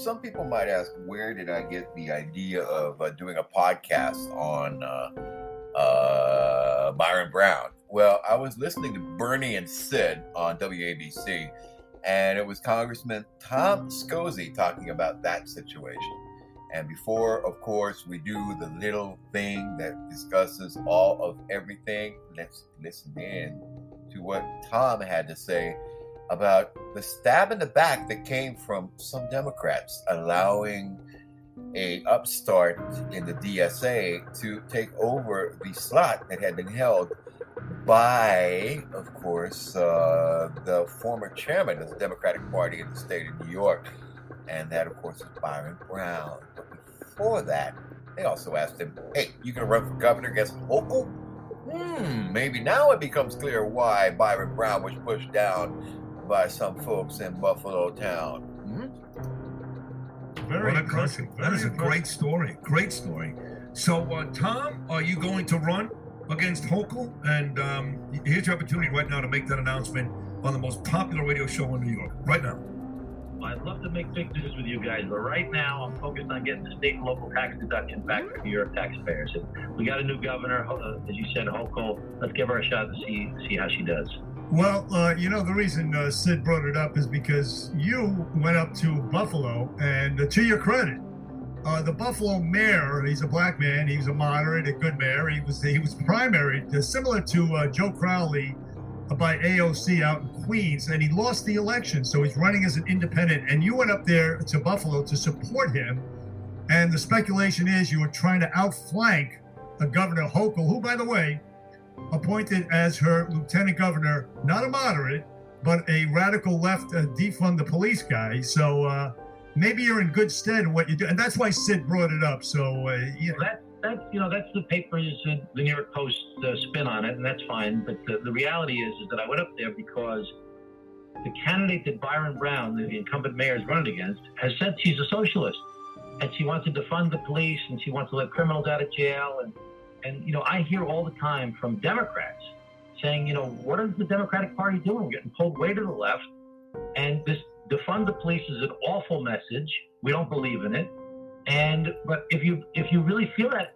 some people might ask, where did I get the idea of uh, doing a podcast on uh, uh, Byron Brown? Well, I was listening to Bernie and Sid on WABC, and it was Congressman Tom Suozzi talking about that situation. And before, of course, we do the little thing that discusses all of everything, let's listen in to what Tom had to say about the stab in the back that came from some Democrats allowing a upstart in the DSA to take over the slot that had been held by, of course, uh, the former chairman of the Democratic Party in the state of New York. And that, of course, is Byron Brown. But before that, they also asked him, hey, you going to run for governor against Hochul? Hmm, maybe now it becomes clear why Byron Brown was pushed down by some folks in Buffalo town. Hmm? Very what impressive. That is a great story. Great story. So, uh, Tom, are you going to run against Hochul? And um, here's your opportunity right now to make that announcement on the most popular radio show in New York. Right now. I'd love to make big news with you guys, but right now I'm focused on getting the state and local tax deduction back for New York taxpayers. we got a new governor, uh, as you said, Hochul. Let's give her a shot to see see how she does. Well, uh, you know, the reason uh, Sid brought it up is because you went up to Buffalo, and uh, to your credit, uh, the Buffalo mayor, he's a black man, he's a moderate, a good mayor. He was he was primary, uh, similar to uh, Joe Crowley by AOC out in Queens, and he lost the election. So he's running as an independent, and you went up there to Buffalo to support him. And the speculation is you were trying to outflank Governor Hochul, who, by the way, appointed as her lieutenant governor, not a moderate, but a radical left uh, defund the police guy. So uh, maybe you're in good stead in what you do, and that's why Sid brought it up. So uh, yeah. Well, that, that's you know that's the paper's uh, the New York Post uh, spin on it, and that's fine. But the, the reality is is that I went up there because the candidate that Byron Brown, the incumbent mayor, is running against, has said she's a socialist, and she wants to defund the police, and she wants to let criminals out of jail, and and, you know, I hear all the time from Democrats saying, you know, what is the Democratic Party doing? We're getting pulled way to the left. And this defund the police is an awful message. We don't believe in it. And, but if you, if you really feel that,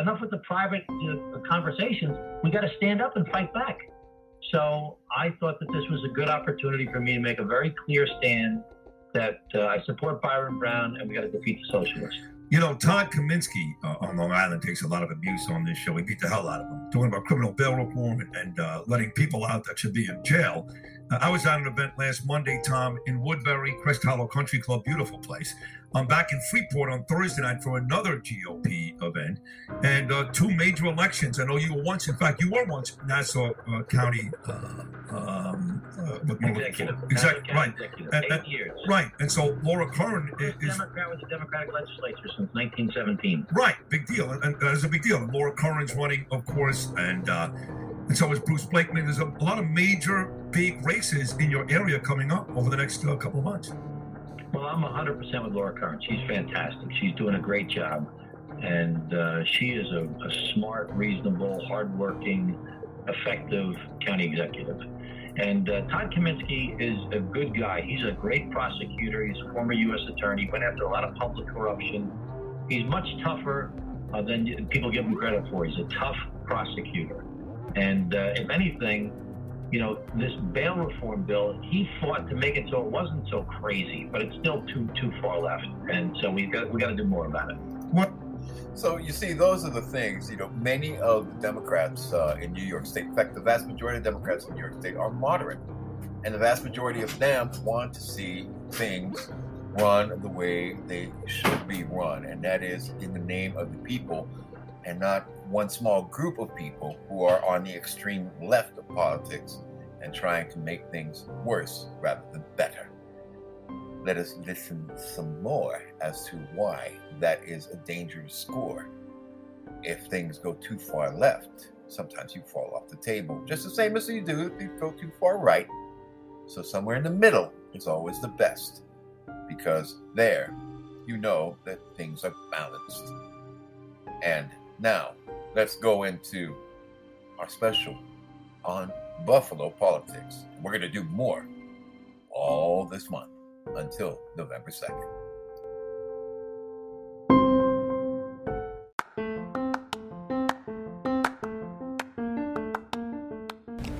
enough with the private uh, conversations, we got to stand up and fight back. So I thought that this was a good opportunity for me to make a very clear stand that uh, I support Byron Brown and we got to defeat the socialists. You know, Todd Kaminsky uh, on Long Island takes a lot of abuse on this show. He beat the hell out of him, talking about criminal bail reform and, and uh, letting people out that should be in jail. Uh, I was at an event last Monday, Tom, in Woodbury, Crest Hollow Country Club, beautiful place. I'm back in Freeport on Thursday night for another GOP event and uh, two major elections. I know you were once, in fact, you were once Nassau uh, County uh, um, uh, executive. Exactly, right. Executive. And, and, years. Right. And so Laura Curran is. A Democrat with the Democratic legislature since 1917. Right. Big deal. And, and that is a big deal. And Laura Curran's running, of course, and. Uh, and so is Bruce Blakeman. There's a, a, lot of major big races in your area coming up over the next uh, couple of months. Well, I'm 100% with Laura Curran. She's fantastic. She's doing a great job. And uh, she is a, a, smart, reasonable, hardworking, effective county executive. And uh, Todd Kaminsky is a good guy. He's a great prosecutor. He's a former U.S. attorney. Went after a lot of public corruption. He's much tougher uh, than people give him credit for. He's a tough prosecutor. And uh, if anything, you know, this bail reform bill, he fought to make it so it wasn't so crazy, but it's still too too far left, and so we got we got to do more about it. What? So you see, those are the things. You know, many of the Democrats uh, in New York State, in fact, the vast majority of Democrats in New York State are moderate, and the vast majority of them want to see things run the way they should be run, and that is in the name of the people, and not one small group of people who are on the extreme left of politics and trying to make things worse rather than better. Let us listen some more as to why that is a dangerous score. If things go too far left, sometimes you fall off the table, just the same as you do if you go too far right. So, somewhere in the middle is always the best, because there you know that things are balanced. And now, let's go into our special on Buffalo politics. We're going to do more all this month until November 2nd.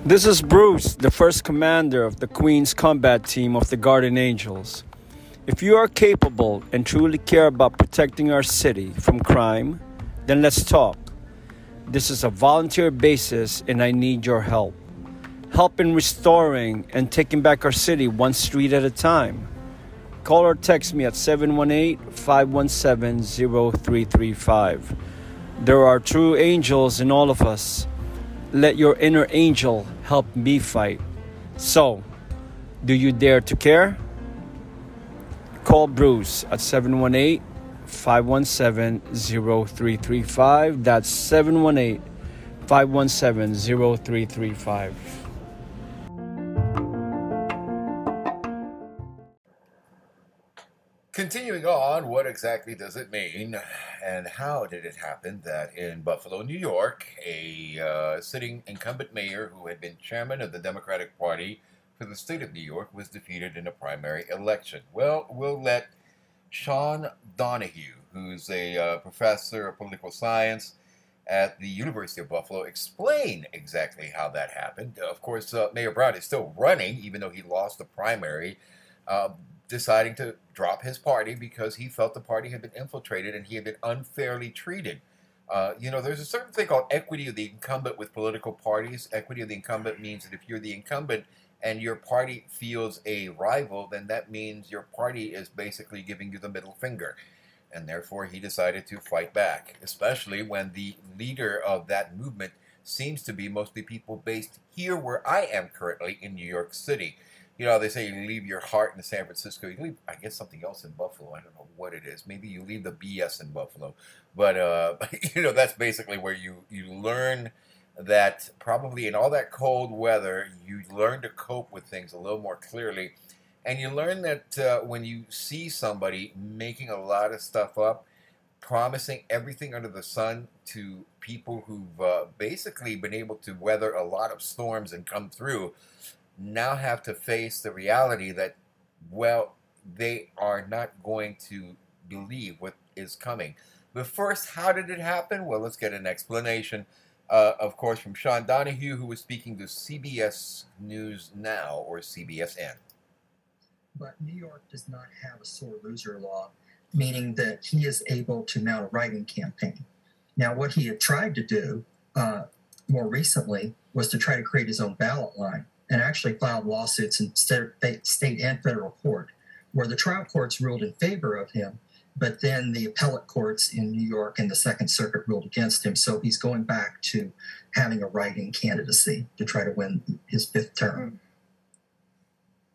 This is Bruce, the first commander of the Queen's Combat Team of the Guardian Angels. If you are capable and truly care about protecting our city from crime, then let's talk. This is a volunteer basis and I need your help. Help in restoring and taking back our city one street at a time. Call or text me at 718 517 0335. There are true angels in all of us. Let your inner angel help me fight. So, do you dare to care? Call Bruce at 718 517 0335. That's 718 517 0335. Continuing on, what exactly does it mean, and how did it happen that in Buffalo, New York, a uh, sitting incumbent mayor who had been chairman of the Democratic Party for the state of New York was defeated in a primary election? Well, we'll let Sean Donahue, who's a uh, professor of political science at the University of Buffalo, explain exactly how that happened. Of course, uh, Mayor Brown is still running, even though he lost the primary. Uh, deciding to drop his party because he felt the party had been infiltrated and he had been unfairly treated. Uh, you know, there's a certain thing called equity of the incumbent with political parties. Equity of the incumbent means that if you're the incumbent and your party feels a rival, then that means your party is basically giving you the middle finger. And therefore, he decided to fight back, especially when the leader of that movement seems to be mostly people based here where I am currently in New York City you know, they say you leave your heart in San Francisco. You leave, I guess, something else in Buffalo. I don't know what it is. Maybe you leave the BS in Buffalo, but uh, you know, that's basically where you you learn that probably in all that cold weather, you learn to cope with things a little more clearly, and you learn that uh, when you see somebody making a lot of stuff up, promising everything under the sun to people who've uh, basically been able to weather a lot of storms and come through now have to face the reality that, well, they are not going to believe what is coming. But first, how did it happen? Well, let's get an explanation. Uh, of course, from Sean Donahue, who was speaking to CBS News Now or CBSN. But New York does not have a sore loser law, meaning that he is able to mount a write-in campaign. Now, what he had tried to do uh, more recently was to try to create his own ballot line and actually filed lawsuits in state and federal court, where the trial courts ruled in favor of him, but then the appellate courts in New York and the Second Circuit ruled against him. So he's going back to having a write-in candidacy to try to win his fifth term. Mm-hmm.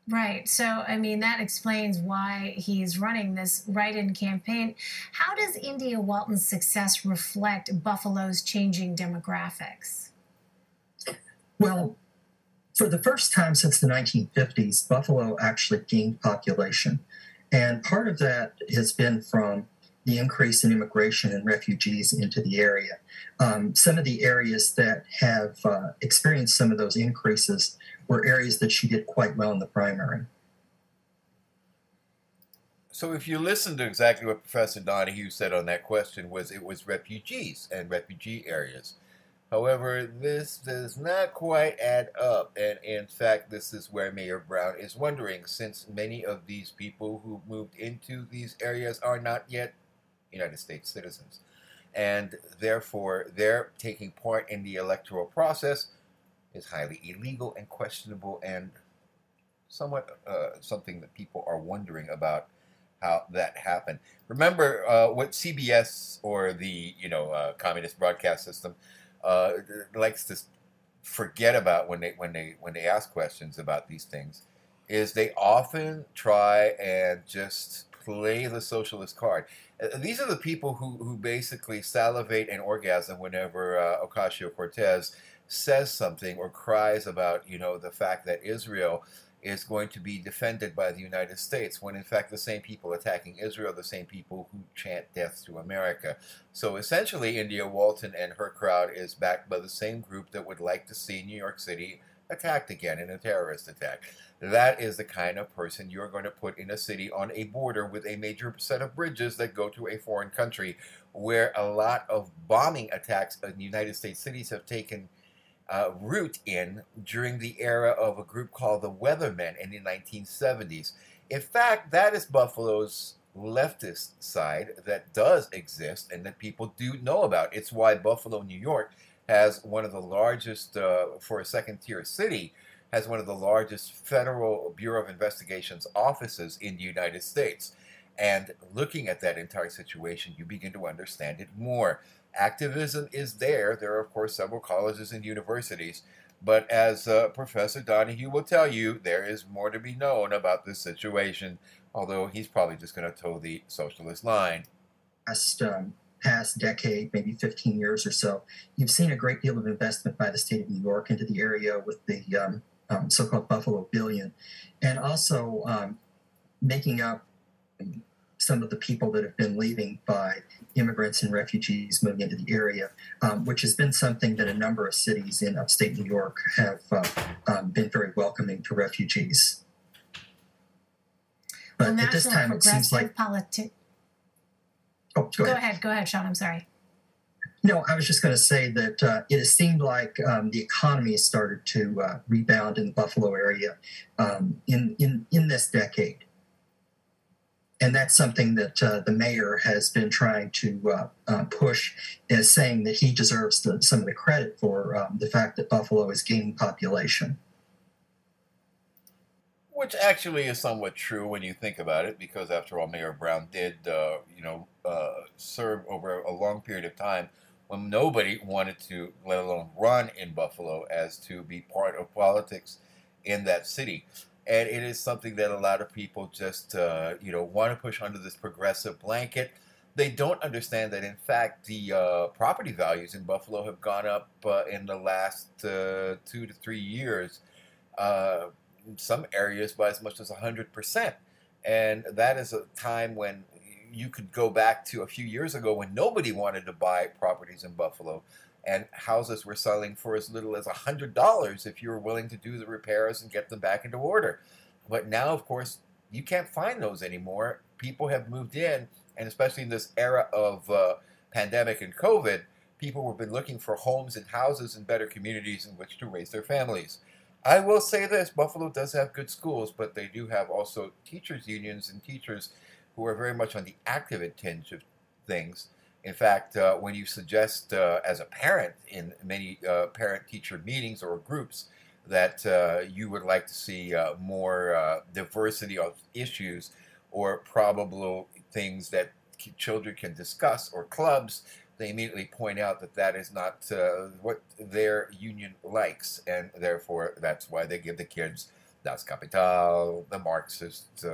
Right. So, I mean, that explains why he's running this write in campaign. How does India Walton's success reflect Buffalo's changing demographics? Well, for the first time since the 1950s, Buffalo actually gained population. And part of that has been from the increase in immigration and refugees into the area. Um, some of the areas that have uh, experienced some of those increases were areas that she did quite well in the primary. So, if you listen to exactly what Professor Donahue said on that question, was it was refugees and refugee areas. However, this does not quite add up, and in fact, this is where Mayor Brown is wondering since many of these people who moved into these areas are not yet United States citizens, and therefore their taking part in the electoral process is highly illegal and questionable and somewhat uh, something that people are wondering about how that happened. Remember uh, what CBS or the you know uh, communist broadcast system uh, likes to forget about when they when they when they ask questions about these things is they often try and just play the socialist card. Uh, these are the people who, who basically salivate and orgasm whenever uh, Ocasio Cortez says something or cries about you know the fact that Israel is going to be defended by the United States, when in fact the same people attacking Israel are the same people who chant death to America. So essentially, India Walton and her crowd is backed by the same group that would like to see New York City attacked again in a terrorist attack. That is the kind of person you're going to put in a city on a border with a major set of bridges that go to a foreign country, where a lot of bombing attacks in United States cities have taken uh, root in during the era of a group called the Weathermen in the 1970s. In fact, that is Buffalo's leftist side that does exist and that people do know about. It's why Buffalo, New York, has one of the largest, uh, for a second tier city, has one of the largest federal Bureau of Investigations offices in the United States. And looking at that entire situation, you begin to understand it more. Activism is there. There are, of course, several colleges and universities. But as uh, Professor Donahue will tell you, there is more to be known about this situation, although he's probably just going to toe the socialist line. Past, um, past decade, maybe 15 years or so, you've seen a great deal of investment by the state of New York into the area with the um, um, so called Buffalo Billion, and also um, making up some of the people that have been leaving by immigrants and refugees moving into the area, um, which has been something that a number of cities in upstate New York have uh, um, been very welcoming to refugees. But well, at this time, it seems like politi- Oh, go, go ahead. ahead. Go ahead, Sean. I'm sorry. No, I was just going to say that uh, it has seemed like um, the economy has started to uh, rebound in the Buffalo area um, in, in, in this decade and that's something that uh, the mayor has been trying to uh, uh, push as saying that he deserves the, some of the credit for um, the fact that Buffalo is gaining population. Which actually is somewhat true when you think about it, because after all, Mayor Brown did, uh, you know, uh, serve over a long period of time when nobody wanted to, let alone run in Buffalo, as to be part of politics in that city and it is something that a lot of people just uh, you know want to push under this progressive blanket. They don't understand that, in fact, the uh, property values in Buffalo have gone up uh, in the last uh, two to three years. Uh, some areas by as much as hundred percent, and that is a time when you could go back to a few years ago when nobody wanted to buy properties in Buffalo and houses were selling for as little as $100 if you were willing to do the repairs and get them back into order. But now, of course, you can't find those anymore. People have moved in, and especially in this era of uh, pandemic and COVID, people have been looking for homes and houses and better communities in which to raise their families. I will say this Buffalo does have good schools, but they do have also teachers' unions and teachers who are very much on the active tinge of things in fact, uh, when you suggest uh, as a parent in many uh, parent-teacher meetings or groups that uh, you would like to see uh, more uh, diversity of issues or probable things that children can discuss or clubs, they immediately point out that that is not what their union likes, and therefore that's why they give the kids Das Kapital, the Marxist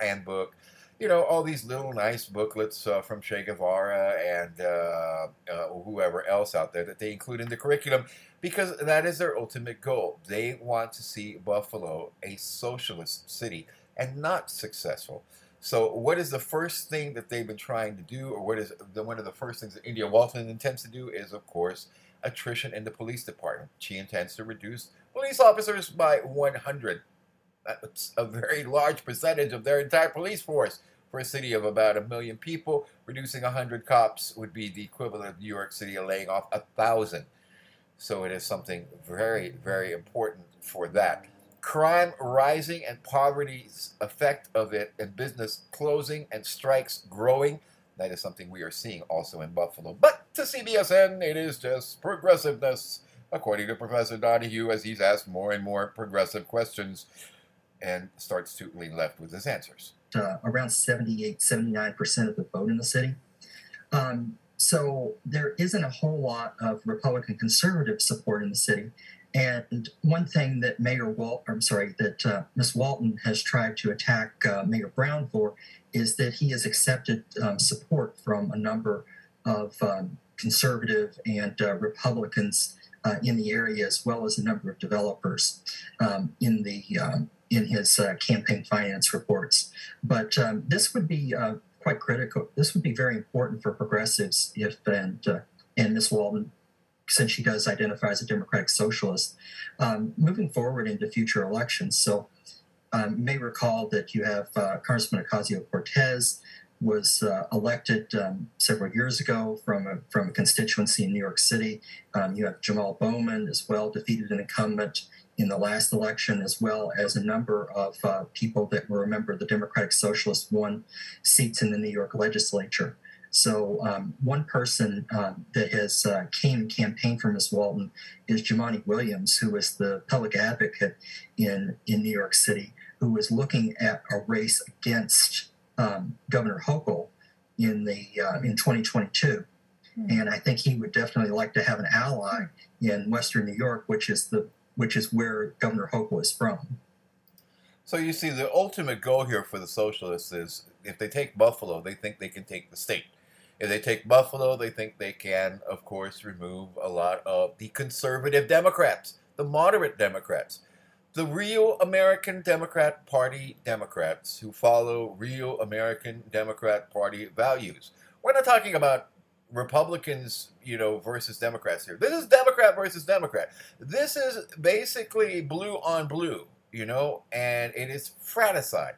handbook, you know, all these little nice booklets uh, from Che Guevara and uh, uh, whoever else out there that they include in the curriculum because that is their ultimate goal. They want to see Buffalo a socialist city and not successful. So, what is the first thing that they've been trying to do, or what is the, one of the first things that India Walton intends to do, is of course attrition in the police department. She intends to reduce police officers by 100 that's a very large percentage of their entire police force. For a city of about a million people, reducing 100 cops would be the equivalent of New York City laying off a thousand. So it is something very, very important for that. Crime rising and poverty's effect of it, and business closing and strikes growing. That is something we are seeing also in Buffalo. But to CBSN, it is just progressiveness, according to Professor Donahue, as he's asked more and more progressive questions and starts to lean left with his answers. Uh, around 78, 79% of the vote in the city. Um, so there isn't a whole lot of Republican conservative support in the city. And one thing that Mayor Walt, I'm sorry, that uh, Ms. Walton has tried to attack uh, Mayor Brown for is that he has accepted um, support from a number of um, conservative and uh, Republicans uh, in the area, as well as a number of developers um, in the um, in his uh, campaign finance reports. But um, this would be uh, quite critical. This would be very important for progressives if and uh, and Ms. Walton, since she does identify as a democratic socialist, um, moving forward into future elections. So um, you may recall that you have uh, Congressman Ocasio Cortez, was uh, elected um, several years ago from a, from a constituency in New York City. Um, you have Jamaal Bowman as well, defeated an incumbent in the last election, as well as a number of uh, people that were a member of the Democratic Socialists won seats in the New York legislature. So um, one person um, that has uh, came and campaigned for Ms. Walton is Jumaane Williams, who is the public advocate in, in New York City, who is looking at a race against um, Governor Hochul in the uh, in 2022. Hmm. And I think he would definitely like to have an ally in Western New York, which is the which is where Governor Hochul is from. So you see, the ultimate goal here for the socialists is if they take Buffalo, they think they can take the state. If they take Buffalo, they think they can, of course, remove a lot of the conservative Democrats, the moderate Democrats the real American Democrat Party Democrats who follow real American Democrat Party values. We're not talking about Republicans, you know, versus Democrats here. This is Democrat versus Democrat. This is basically blue on blue, you know, and it is fratricide.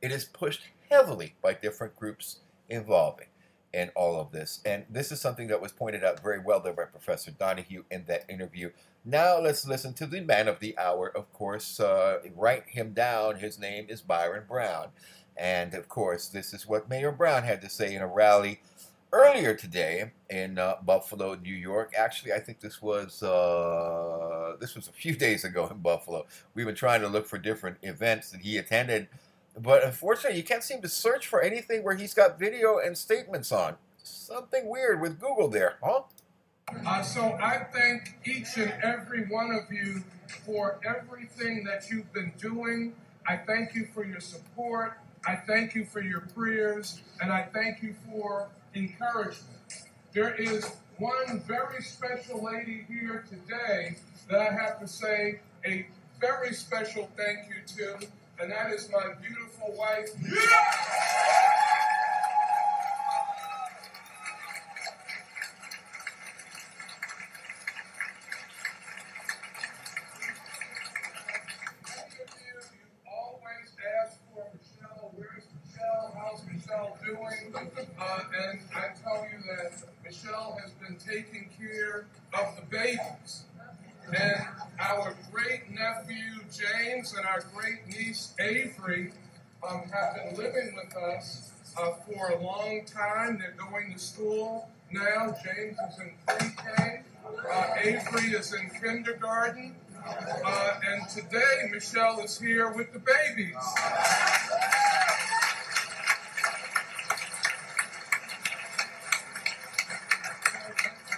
It is pushed heavily by different groups involving in all of this. And this is something that was pointed out very well there by Professor Donahue in that interview now let's listen to the man of the hour, of course. Uh, write him down. His name is Byron Brown. And of course, this is what Mayor Brown had to say in a rally earlier today in uh, Buffalo, New York. Actually, I think this was uh, this was a few days ago in Buffalo. We've been trying to look for different events that he attended, but unfortunately, you can't seem to search for anything where he's got video and statements on. Something weird with Google there, huh? Uh, so I thank each and every one of you for everything that you've been doing. I thank you for your support. I thank you for your prayers. And I thank you for encouragement. There is one very special lady here today that I have to say a very special thank you to, and that is my beautiful wife. Yeah! With us uh, for a long time. They're going to school now. James is in pre-K. Uh, Avery is in kindergarten. Uh, and today, Michelle is here with the babies. I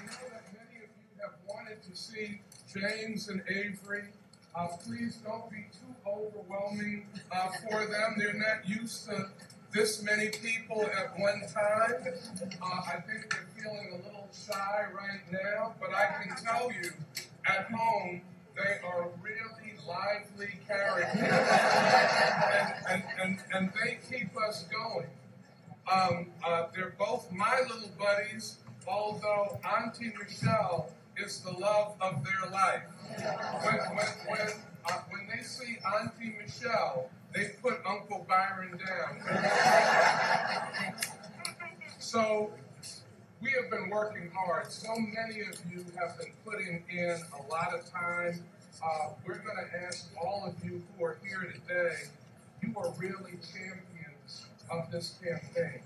know that many of you have wanted to see James and Avery. Uh, please don't be too overwhelming uh, for them. They're not used to this many people at one time. Uh, I think they're feeling a little shy right now, but I can tell you at home they are really lively characters and, and, and, and, they keep us going. Um, uh, they're both my little buddies, although Auntie Michelle is the love of their life. When, when, when, uh, when they see Auntie Michelle, they put Uncle Byron down. so we have been working hard. So many of you have been putting in a lot of time. Uh, we're going to ask all of you who are here today, you are really champions of this campaign.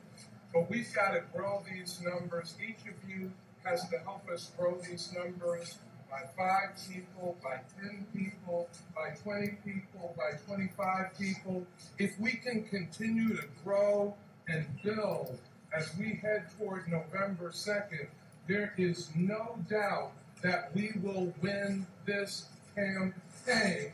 But we've got to grow these numbers. Each of you has to help us grow these numbers by five people, by 10 people, by 20 people, by 25 people. If we can continue to grow and build as we head toward November 2nd, there is no doubt that we will win this campaign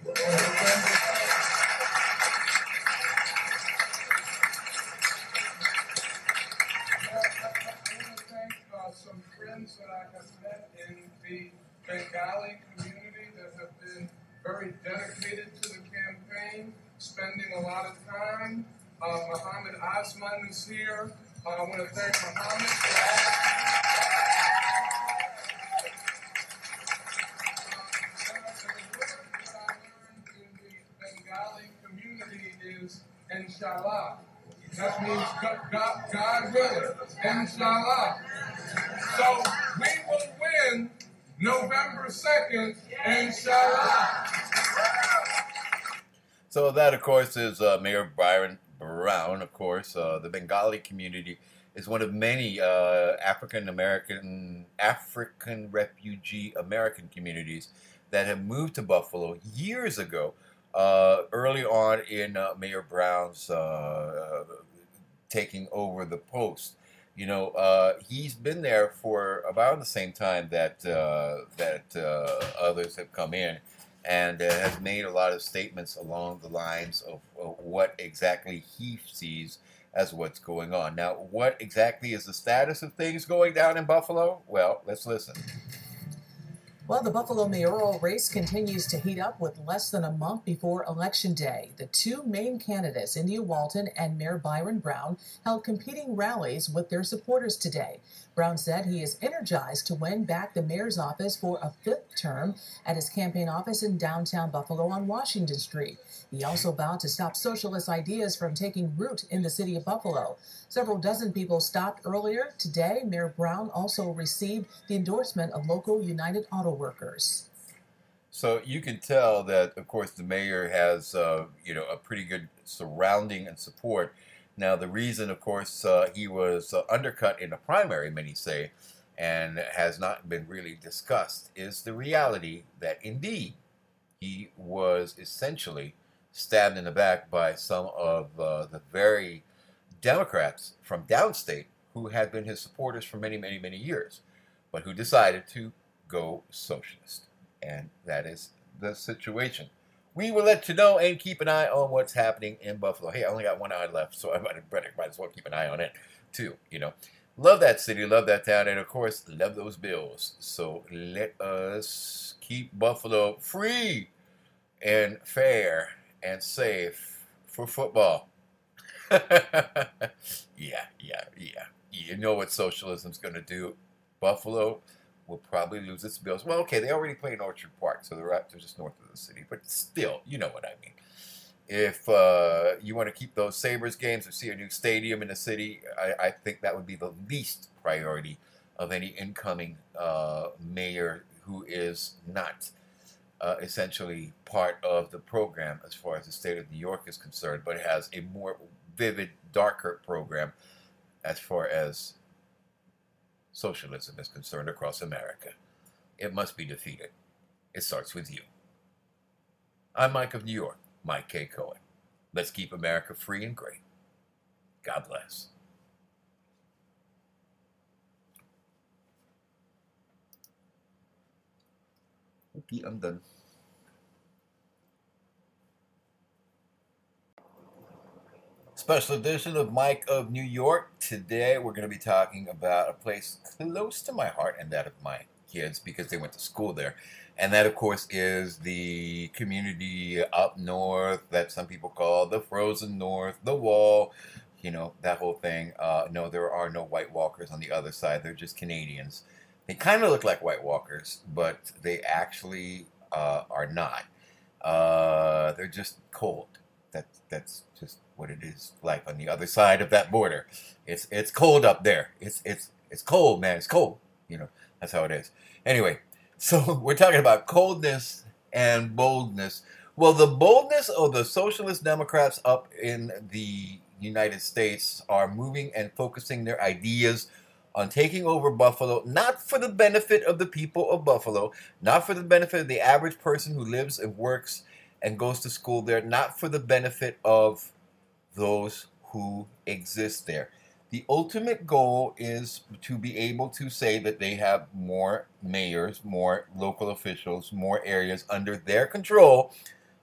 Osman is here. Uh, I want to thank Muhammad for is inshallah. That means God, God, God willing, inshallah. So we will win November 2nd, inshallah. So that, of course, is uh, Mayor Byron Brown. Of course, uh, the Bengali community is one of many uh, African American, African refugee American communities that have moved to Buffalo years ago. Uh, early on in uh, Mayor Brown's uh, taking over the post, you know, uh, he's been there for about the same time that that others have come in, and uh, has made a lot of statements along the lines of, of what exactly he sees as what's going on. Now, what exactly is the status of things going down in Buffalo? Well, let's listen. Well, the Buffalo mayoral race continues to heat up with less than a month before Election Day. The two main candidates, India Walton and Mayor Byron Brown, held competing rallies with their supporters today. Brown said he is energized to win back the mayor's office for a fifth term at his campaign office in downtown Buffalo on Washington Street. He also vowed to stop socialist ideas from taking root in the city of Buffalo. Several dozen people stopped earlier today. Mayor Brown also received the endorsement of local United Auto Workers. So you can tell that, of course, the mayor has, uh, you know, a pretty good surrounding and support. Now, the reason, of course, uh, he was uh, undercut in the primary, many say, and has not been really discussed, is the reality that indeed he was essentially stabbed in the back by some of uh, the very Democrats from downstate who had been his supporters for many, many, many years, but who decided to go socialist. And that is the situation. We will let you know and keep an eye on what's happening in Buffalo. Hey, I only got one eye left, so I might, might as well keep an eye on it too. You know, love that city, love that town, and of course, love those Bills. So let us keep Buffalo free and fair and safe for football. yeah, yeah, yeah. You know what socialism's going to do. Buffalo will probably lose its bills. Well, okay, they already play in Orchard Park, so they're, they're just north of the city. But still, you know what I mean. If uh, you want to keep those Sabres games or see a new stadium in the city, I, I think that would be the least priority of any incoming uh, mayor who is not uh, essentially part of the program as far as the state of New York is concerned, but has a more vivid, darker program as far as socialism is concerned across America. It must be defeated. It starts with you. I'm Mike of New York, Mike K. Cohen. Let's keep America free and great. God bless. Okay, I'm done. Special edition of Mike of New York. Today we're going to be talking about a place close to my heart and that of my kids because they went to school there. And that, of course, is the community up north that some people call the frozen north, the wall, you know, that whole thing. Uh, no, there are no White Walkers on the other side. They're just Canadians. They kind of look like White Walkers, but they actually uh, are not. Uh, they're just cold. That, that's just what it is like on the other side of that border. It's it's cold up there. It's it's it's cold, man. It's cold. You know, that's how it is. Anyway, so we're talking about coldness and boldness. Well, the boldness of the socialist Democrats up in the United States are moving and focusing their ideas on taking over Buffalo, not for the benefit of the people of Buffalo, not for the benefit of the average person who lives and works and goes to school there, not for the benefit of those who exist there. The ultimate goal is to be able to say that they have more mayors, more local officials, more areas under their control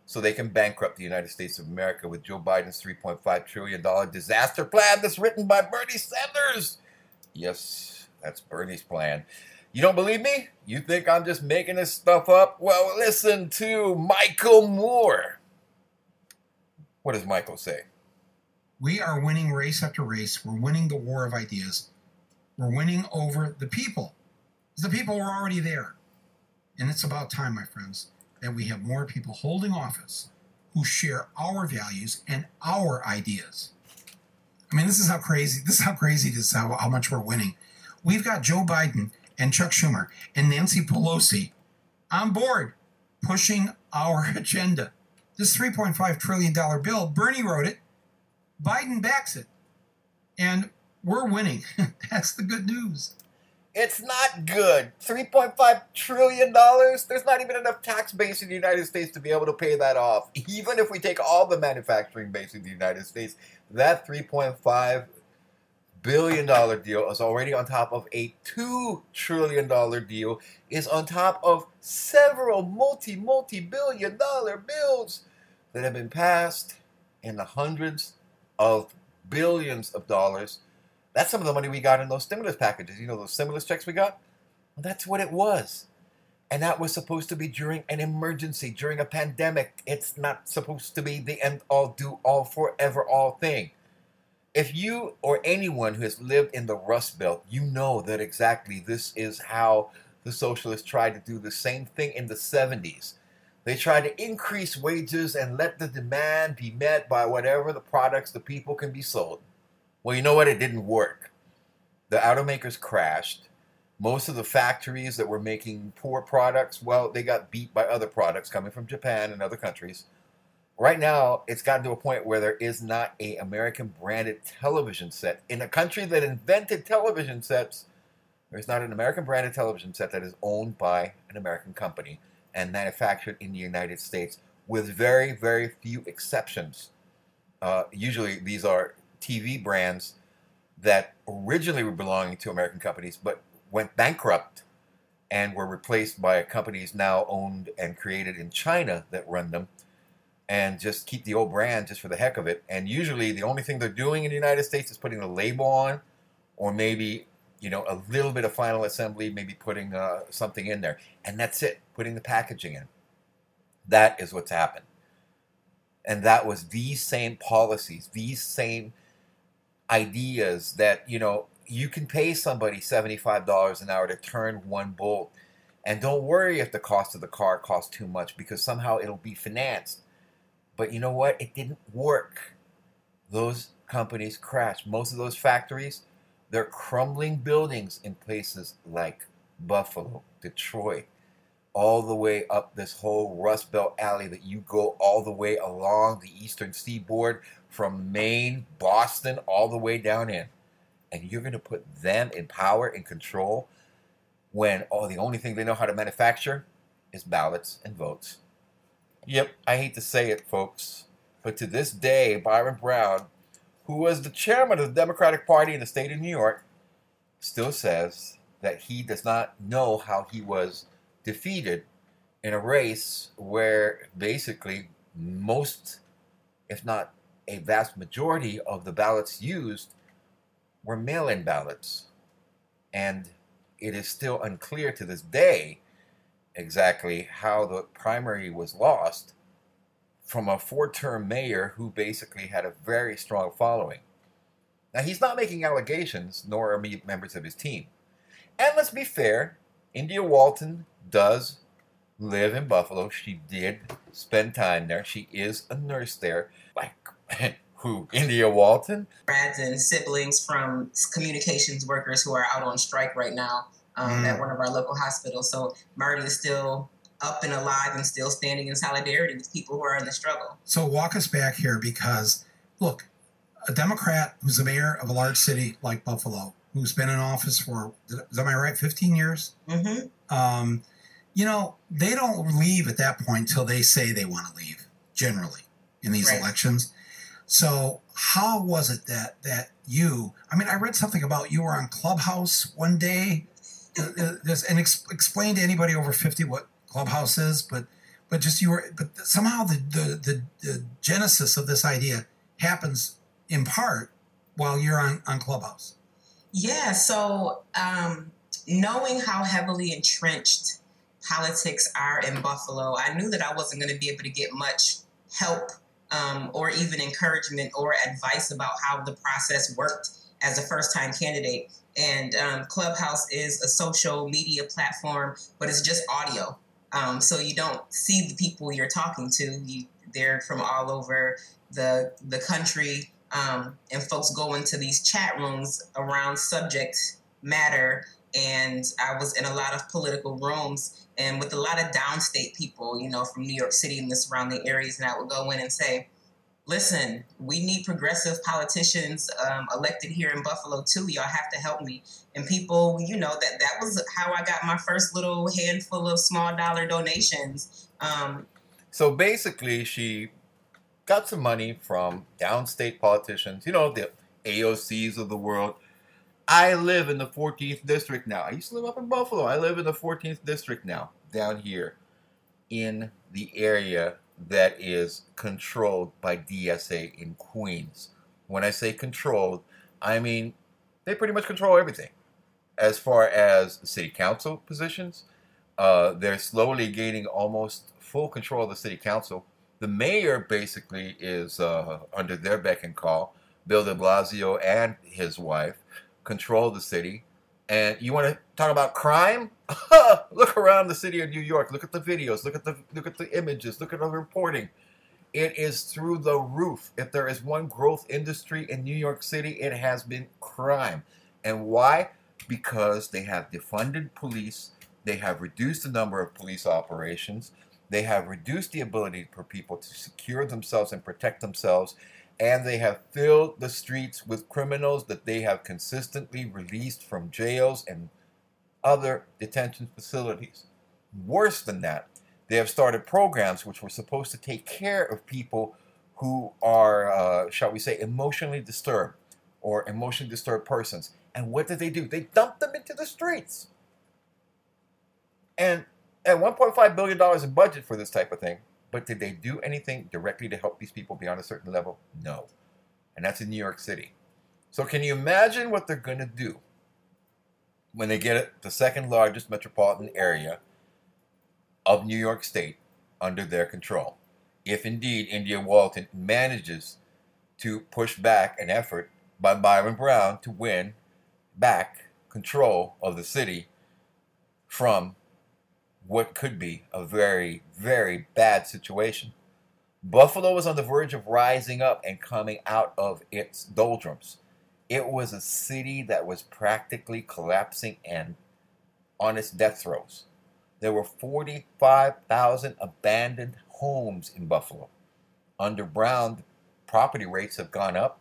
so they can bankrupt the United States of America with Joe Biden's $3.5 trillion disaster plan that's written by Bernie Sanders. Yes, that's Bernie's plan. You don't believe me? You think I'm just making this stuff up? Well, listen to Michael Moore. What does Michael say? We are winning race after race. We're winning the war of ideas. We're winning over the people. The people were already there. And it's about time, my friends, that we have more people holding office who share our values and our ideas. I mean, this is how crazy. This is how crazy this is. How, how much we're winning. We've got Joe Biden and Chuck Schumer and Nancy Pelosi on board, pushing our agenda. This 3.5 trillion dollar bill, Bernie wrote it. Biden backs it, and we're winning. That's the good news. It's not good. $3.5 trillion? There's not even enough tax base in the United States to be able to pay that off. Even if we take all the manufacturing base in the United States, that $3.5 billion deal is already on top of a $2 trillion deal, is on top of several multi, multi billion dollar bills that have been passed in the hundreds of billions of dollars that's some of the money we got in those stimulus packages. You know, those stimulus checks we got? Well, that's what it was. And that was supposed to be during an emergency, during a pandemic. It's not supposed to be the end all, do all, forever all thing. If you or anyone who has lived in the Rust Belt, you know that exactly this is how the socialists tried to do the same thing in the 70s. They tried to increase wages and let the demand be met by whatever the products the people can be sold. Well, you know what? It didn't work. The automakers crashed. Most of the factories that were making poor products, well, they got beat by other products coming from Japan and other countries. Right now, it's gotten to a point where there is not a American branded television set in a country that invented television sets. There's not an American branded television set that is owned by an American company and manufactured in the United States, with very, very few exceptions. Uh, usually, these are TV brands that originally were belonging to American companies but went bankrupt and were replaced by companies now owned and created in China that run them and just keep the old brand just for the heck of it. And usually the only thing they're doing in the United States is putting a label on or maybe, you know, a little bit of final assembly, maybe putting uh, something in there. And that's it, putting the packaging in. That is what's happened. And that was these same policies, these same ideas that you know you can pay somebody $75 an hour to turn one bolt and don't worry if the cost of the car costs too much because somehow it'll be financed but you know what it didn't work those companies crashed most of those factories they're crumbling buildings in places like buffalo detroit all the way up this whole Rust Belt alley that you go all the way along the eastern seaboard from Maine, Boston, all the way down in. And you're going to put them in power and control when, oh, the only thing they know how to manufacture is ballots and votes. Yep, I hate to say it, folks, but to this day, Byron Brown, who was the chairman of the Democratic Party in the state of New York, still says that he does not know how he was defeated in a race where basically most, if not a vast majority, of the ballots used were mail in ballots. And it is still unclear to this day exactly how the primary was lost from a four term mayor who basically had a very strong following. Now, he's not making allegations, nor are members of his team. And let's be fair, India Walton does live in Buffalo. She did spend time there. She is a nurse there. Like who? India Walton? Grads and siblings from communications workers who are out on strike right now um, mm. at one of our local hospitals. So Marty is still up and alive and still standing in solidarity with people who are in the struggle. So walk us back here because look, a Democrat who's the mayor of a large city like Buffalo, who's been in office for, is am I right, 15 years? Mm-hmm. Um, you know, they don't leave at that point until they say they want to leave, generally, in these right. elections. So how was it that that you? I mean, I read something about you were on Clubhouse one day, and ex- explain to anybody over fifty what Clubhouse is, but but just you were, but somehow the the the, the genesis of this idea happens in part while you're on on Clubhouse. Yeah. So um, knowing how heavily entrenched politics are in Buffalo, I knew that I wasn't going to be able to get much help um, or even encouragement or advice about how the process worked as a first time candidate. And um, Clubhouse is a social media platform, but it's just audio. Um, so you don't see the people you're talking to. You, they're from all over the the country, um, and folks go into these chat rooms around subject matter. And I was in a lot of political rooms and with a lot of downstate people, you know, from New York City and the surrounding areas. And I would go in and say, listen, we need progressive politicians um, elected here in Buffalo too. Y'all have to help me. And people, you know, that that was how I got my first little handful of small dollar donations. Um, so basically, she got some money from downstate politicians, you know, the AOCs of the world. I live in the 14th district now. I used to live up in Buffalo. I live in the 14th district now, down here in the area that is controlled by DSA in Queens. When I say controlled, I mean they pretty much control everything. As far as city council positions, uh, they're slowly gaining almost full control of the city council. The mayor basically is uh, under their beck and call. Bill de Blasio and his wife control the city. And you want to talk about crime? look around the city of New York. Look at the videos. Look at the look at the images. Look at the reporting. It is through the roof. If there is one growth industry in New York City, it has been crime. And why? Because they have defunded police. They have reduced the number of police operations. They have reduced the ability for people to secure themselves and protect themselves and they have filled the streets with criminals that they have consistently released from jails and other detention facilities. Worse than that, they have started programs which were supposed to take care of people who are, uh, shall we say, emotionally disturbed or emotionally disturbed persons. And what did they do? They dumped them into the streets. And at $1.5 billion in budget for this type of thing, but did they do anything directly to help these people beyond a certain level? No. And that's in New York City. So can you imagine what they're going to do when they get it, the second largest metropolitan area of New York State under their control? If indeed India Walton manages to push back an effort by Byron Brown to win back control of the city from what could be a very, very bad situation. Buffalo was on the verge of rising up and coming out of its doldrums. It was a city that was practically collapsing and on its death throes. There were 45,000 abandoned homes in Buffalo. Under Brown, property rates have gone up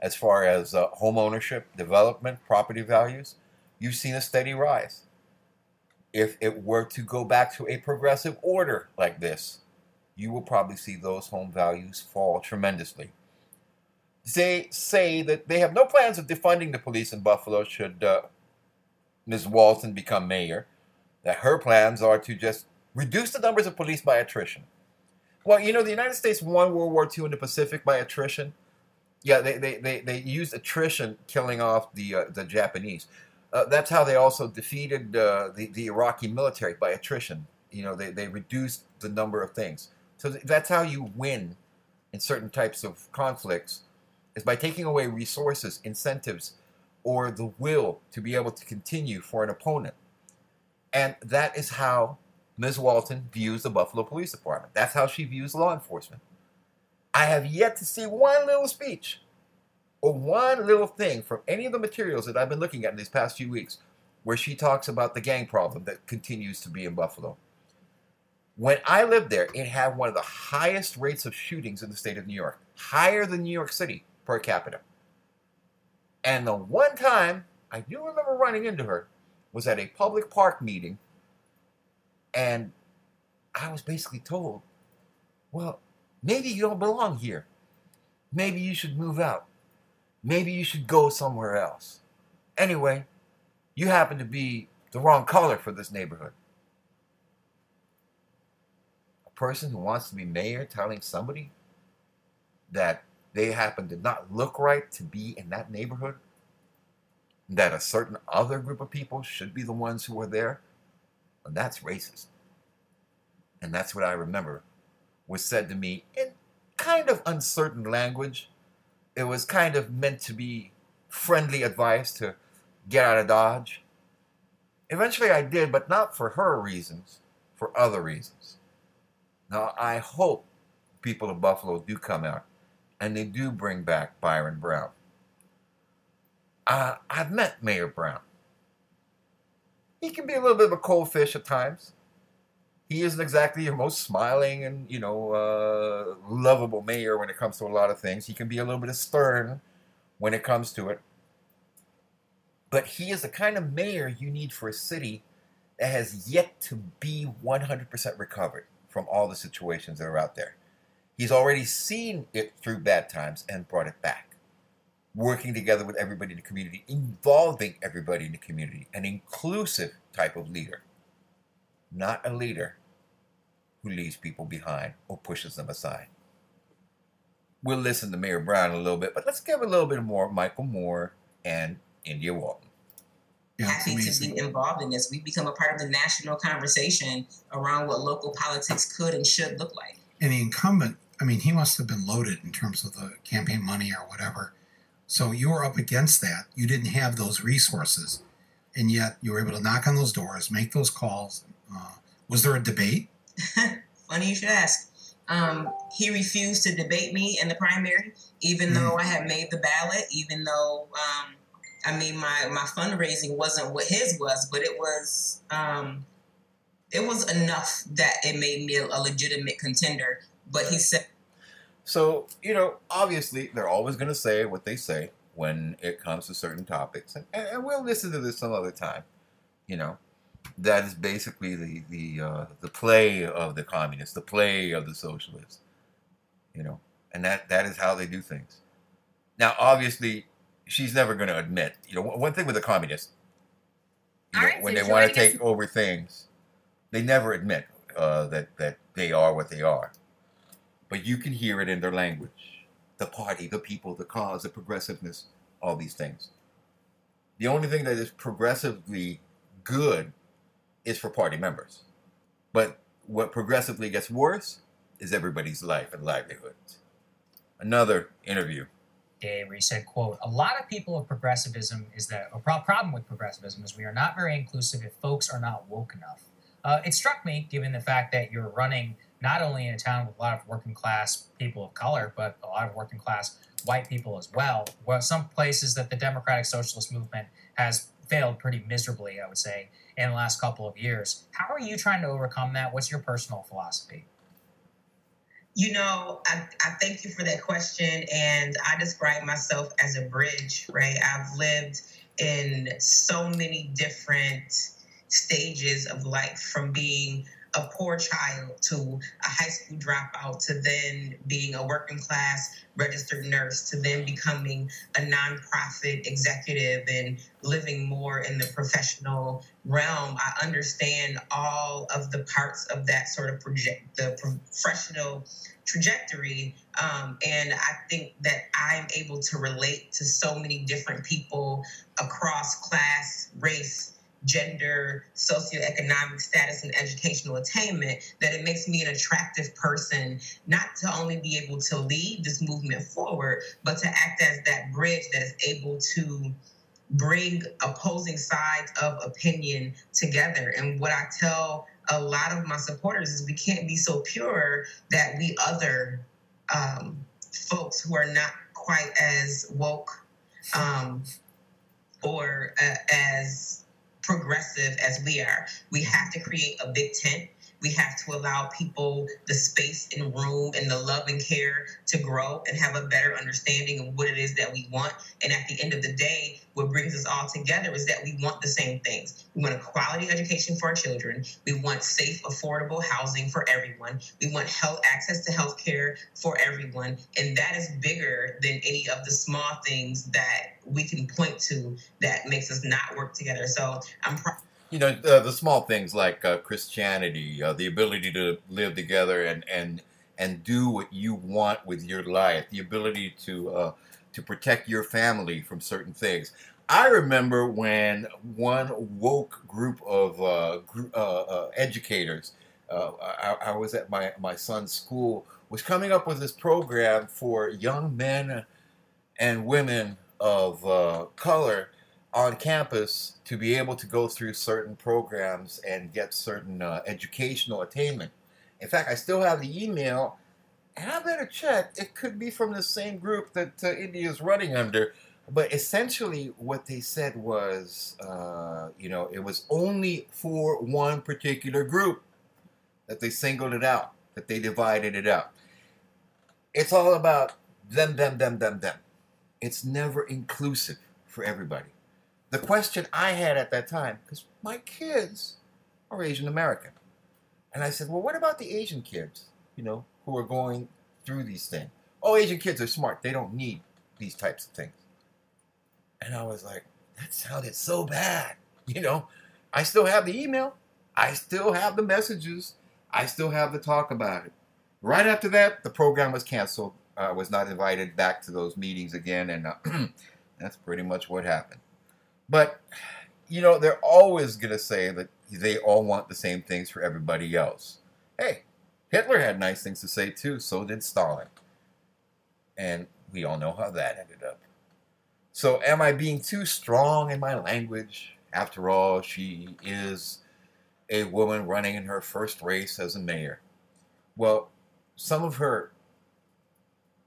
as far as uh, home ownership, development, property values. You've seen a steady rise if it were to go back to a progressive order like this, you will probably see those home values fall tremendously. They say that they have no plans of defunding the police in Buffalo should uh, Ms. Walton become mayor, that her plans are to just reduce the numbers of police by attrition. Well, you know, the United States won World War II in the Pacific by attrition. Yeah, they, they, they, they used attrition killing off the, uh, the Japanese. Uh, that's how they also defeated uh, the, the Iraqi military by attrition. You know, they, they reduced the number of things. So th- that's how you win in certain types of conflicts, is by taking away resources, incentives, or the will to be able to continue for an opponent. And that is how Ms. Walton views the Buffalo Police Department. That's how she views law enforcement. I have yet to see one little speech or one little thing from any of the materials that I've been looking at in these past few weeks where she talks about the gang problem that continues to be in Buffalo. When I lived there, it had one of the highest rates of shootings in the state of New York, higher than New York City per capita. And the one time I do remember running into her was at a public park meeting, and I was basically told, well, maybe you don't belong here. Maybe you should move out maybe you should go somewhere else. Anyway, you happen to be the wrong color for this neighborhood. A person who wants to be mayor telling somebody that they happen to not look right to be in that neighborhood, that a certain other group of people should be the ones who are there, and that's racist. And that's what I remember was said to me in kind of uncertain language it was kind of meant to be friendly advice to get out of Dodge. Eventually I did, but not for her reasons, for other reasons. Now I hope people of Buffalo do come out and they do bring back Byron Brown. Uh, I've met Mayor Brown. He can be a little bit of a cold fish at times. He isn't exactly your most smiling and you know uh, lovable mayor when it comes to a lot of things. He can be a little bit stern when it comes to it. But he is the kind of mayor you need for a city that has yet to be 100% recovered from all the situations that are out there. He's already seen it through bad times and brought it back. Working together with everybody in the community, involving everybody in the community, an inclusive type of leader. Not a leader who leaves people behind or pushes them aside. We'll listen to Mayor Brown a little bit, but let's give a little bit more Michael Moore and India Walton. Yeah, happy to be involved in this. We've become a part of the national conversation around what local politics could and should look like. And the incumbent, I mean, he must have been loaded in terms of the campaign money or whatever. So you were up against that. You didn't have those resources, and yet you were able to knock on those doors, make those calls. Uh, was there a debate? Funny you should ask. Um, he refused to debate me in the primary, even though I had made the ballot, even though, um, I mean, my, my fundraising wasn't what his was, but it was, um, it was enough that it made me a legitimate contender. But he said, So, you know, obviously, they're always going to say what they say when it comes to certain topics. And, and, we'll listen to this some other time. You know, that is basically the, the, uh, the play of the communists, the play of the socialists. You know, and that, that is how they do things. Now, obviously, she's never going to admit, you know, one one thing with the communists, you know, when they want to take over things, they never admit uh, that, that they are what they are but you can hear it in their language the party, the people, the cause, the progressiveness, all these things. The only thing that is progressively good is for party members. But what progressively gets worse is everybody's life and livelihoods. Another interview. day where he said, quote, a lot of people of progressivism is that a pro- problem with progressivism is we are not very inclusive if folks are not woke enough. Uh, it struck me, given the fact that you're running not only in a town with a lot of working class people of color, but a lot of working class white people as well, well, some places that the Democratic Socialist movement has failed pretty miserably, I would say, in the last couple of years. How are you trying to overcome that? What's your personal philosophy? You know, I, I thank you for that question. And I describe myself as a bridge, right? I've lived in so many different stages of life from being a poor child to a high school dropout to then being a working class registered nurse to then becoming a nonprofit executive and living more in the professional realm. I understand all of the parts of that sort of project, the professional trajectory. Um, and I think that I'm able to relate to so many different people across class, race, gender, socioeconomic status, and educational attainment that it makes me an attractive person, not to only be able to lead this movement forward, but to act as that bridge that is able to bring opposing sides of opinion together. And what I tell a lot of my supporters is we can't be so pure that we other um, folks who are not quite as woke um, or uh, as progressive as we are. We have to create a big tent. We have to allow people the space and room and the love and care to grow and have a better understanding of what it is that we want. And at the end of the day, what brings us all together is that we want the same things. We want a quality education for our children. We want safe, affordable housing for everyone. We want health access to health care for everyone. And that is bigger than any of the small things that we can point to that makes us not work together. So I'm proud You know, uh, the small things like uh, Christianity, uh, the ability to live together and, and, and do what you want with your life, the ability to, uh, to protect your family from certain things. I remember when one woke group of uh, educators, I, I was at my, my son's school, was coming up with this program for young men and women of color on campus to be able to go through certain programs and get certain uh, educational attainment. In fact, I still have the email, and I better check. It could be from the same group that uh, India is running under. But essentially, what they said was, uh, you know, it was only for one particular group that they singled it out, that they divided it out. It's all about them, them, them, them, them. It's never inclusive for everybody. The question I had at that time, because my kids are Asian American, and I said, well, what about the Asian kids, you know, who are going through these things? Oh, Asian kids are smart. They don't need these types of things. And I was like, that sounded so bad. You know, I still have the email. I still have the messages. I still have the talk about it. Right after that, the program was canceled. I uh, was not invited back to those meetings again, and uh, that's pretty much what happened. But, you know, they're always going to say that they all want the same things for everybody else. Hey, Hitler had nice things to say too, so did Stalin. And we all know how that ended up. So, am I being too strong in my language? After all, she is a woman running in her first race as a mayor. Well, some of her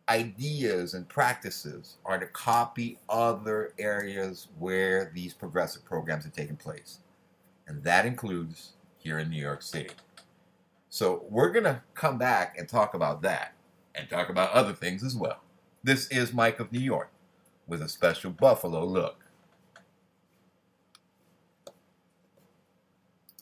ideas and practices are to copy other areas where these progressive programs are taking place. And that includes here in New York City. So we're going to come back and talk about that and talk about other things as well. This is Mike of New York with a special Buffalo look.